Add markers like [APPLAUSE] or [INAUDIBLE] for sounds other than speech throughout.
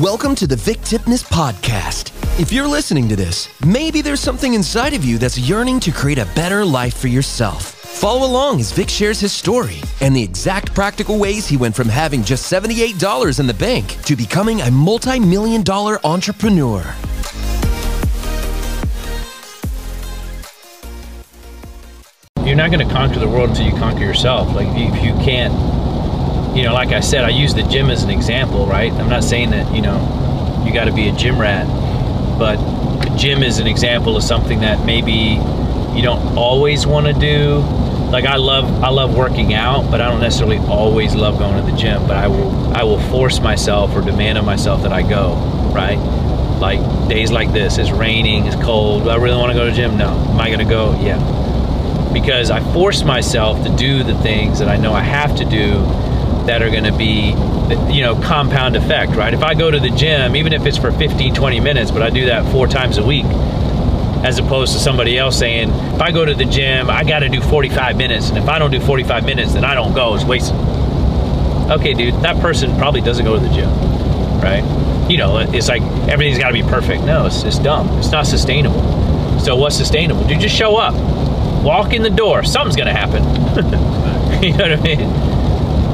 Welcome to the Vick Tipnes Podcast. If you're listening to this, maybe there's something inside of you that's yearning to create a better life for yourself. Follow along as Vick shares his story and the exact practical ways he went from having just $78 in the bank to becoming a multi million dollar entrepreneur. You're not going to conquer the world until you conquer yourself. Like, if you, if you can't, you know, like I said, I use the gym as an example, right? I'm not saying that, you know, you got to be a gym rat, but the gym is an example of something that maybe you don't always want to do. Like I love I love working out, but I don't necessarily always love going to the gym, but I will I will force myself or demand of myself that I go, right? Like days like this, it's raining, it's cold. Do I really want to go to the gym? No. Am I going to go? Yeah. Because I force myself to do the things that I know I have to do that are going to be you know compound effect right? If i go to the gym even if it's for 15 20 minutes but i do that four times a week as opposed to somebody else saying if i go to the gym i got to do 45 minutes and if i don't do 45 minutes then i don't go it's wasted. Okay dude that person probably doesn't go to the gym right? You know it's like everything's got to be perfect. No it's, it's dumb. It's not sustainable. So what's sustainable? Dude just show up. Walk in the door. Something's gonna happen. [LAUGHS] You know what i mean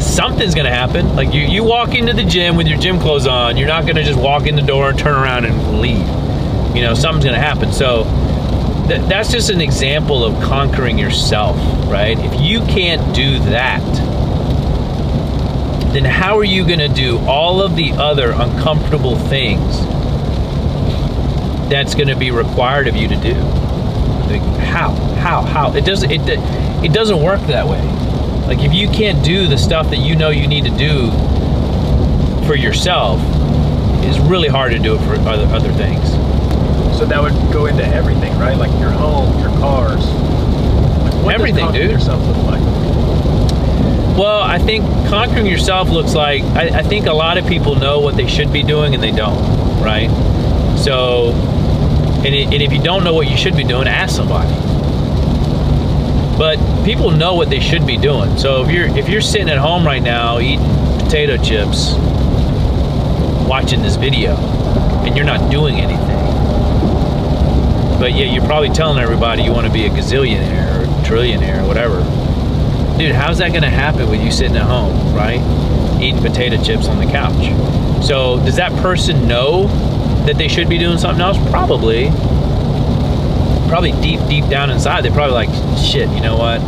something's gonna happen. Like you, you walk into the gym with your gym clothes on, you're not gonna just walk in the door and turn around and leave. You know, something's gonna happen. So th- that's just an example of conquering yourself, right? If you can't do that, then how are you gonna do all of the other uncomfortable things that's gonna be required of you to do? Like, how? How? How? It doesn't. It, it doesn't work that way. Like if you can't do the stuff that you know you need to do for yourself, it's really hard to do it for other other things. So that would go into everything, right? Like your home, your cars. What everything, dude. Yourself look like. Well, I think conquering yourself looks like I, I think a lot of people know what they should be doing and they don't, right? So, and, it, and if you don't know what you should be doing, ask somebody but people know what they should be doing. So if you're if you're sitting at home right now eating potato chips, watching this video, and you're not doing anything, but yeah, you're probably telling everybody you want to be a gazillionaire or trillionaire or whatever. Dude, how's that going to happen with you sitting at home, right? Eating potato chips on the couch. So does that person know that they should be doing something else? Probably probably deep, deep down inside, they're probably like, shit, you know what?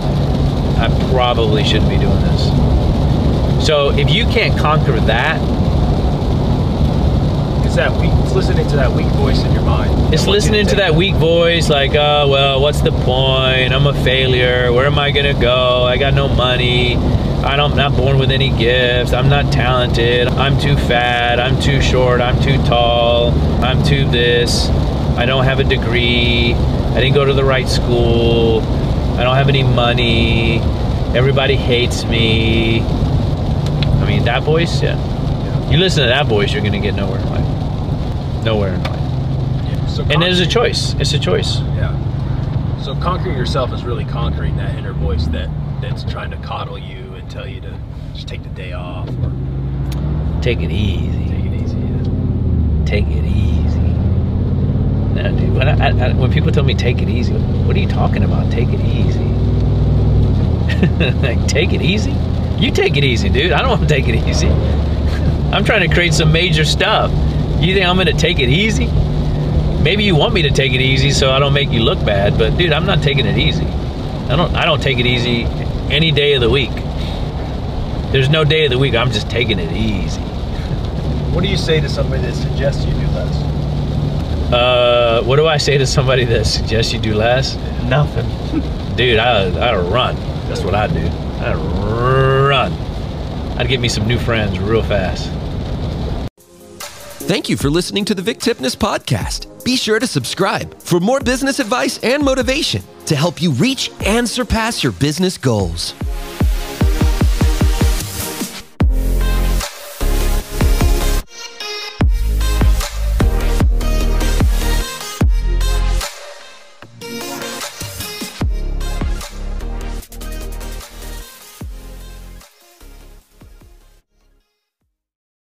I probably shouldn't be doing this. So if you can't conquer that, It's that weak. It's listening to that weak voice in your mind. it's That wants you listening to that weak voice, like, oh, well, what's the point? I'm a failure. Where am I going to go? I got no money. I don't, I'm not born with any gifts. I'm not talented. I'm too fat. I'm too short. I'm too tall. I'm too this. I don't have a degree. I didn't go to the right school. I don't have any money. Everybody hates me. I mean, that voice, yeah. You listen to that voice, you're going to get nowhere in life. Nowhere in life. So And there's a choice. It's a choice. Yeah. So conquering yourself is really conquering that inner voice that that's trying to coddle you and tell you to just take the day off or Take it easy. take it easy. Yeah. Take it easy. Dude, when, I, I, when people tell me take it easy, what are you talking about? Take it easy. [LAUGHS] like, take it easy? You take it easy, dude. I don't want to take it easy. [LAUGHS] I'm trying to create some major stuff. You think I'm going to take it easy? Maybe you want me to take it easy so I don't make you look bad, but dude, I'm not taking it easy. I don't I don't take it easy any day of the week. There's no day of the week I'm just taking it easy. What do you say to somebody that suggests you do less? Uh, what do I say to somebody that suggests you do less? Nothing. Dude, I, I'd run. That's what I'd do. I'd run. I'd get me some new friends real fast. Thank you for listening to the Vick Tipnes Podcast. Be sure to subscribe for more business advice and motivation to help you reach and surpass your business goals.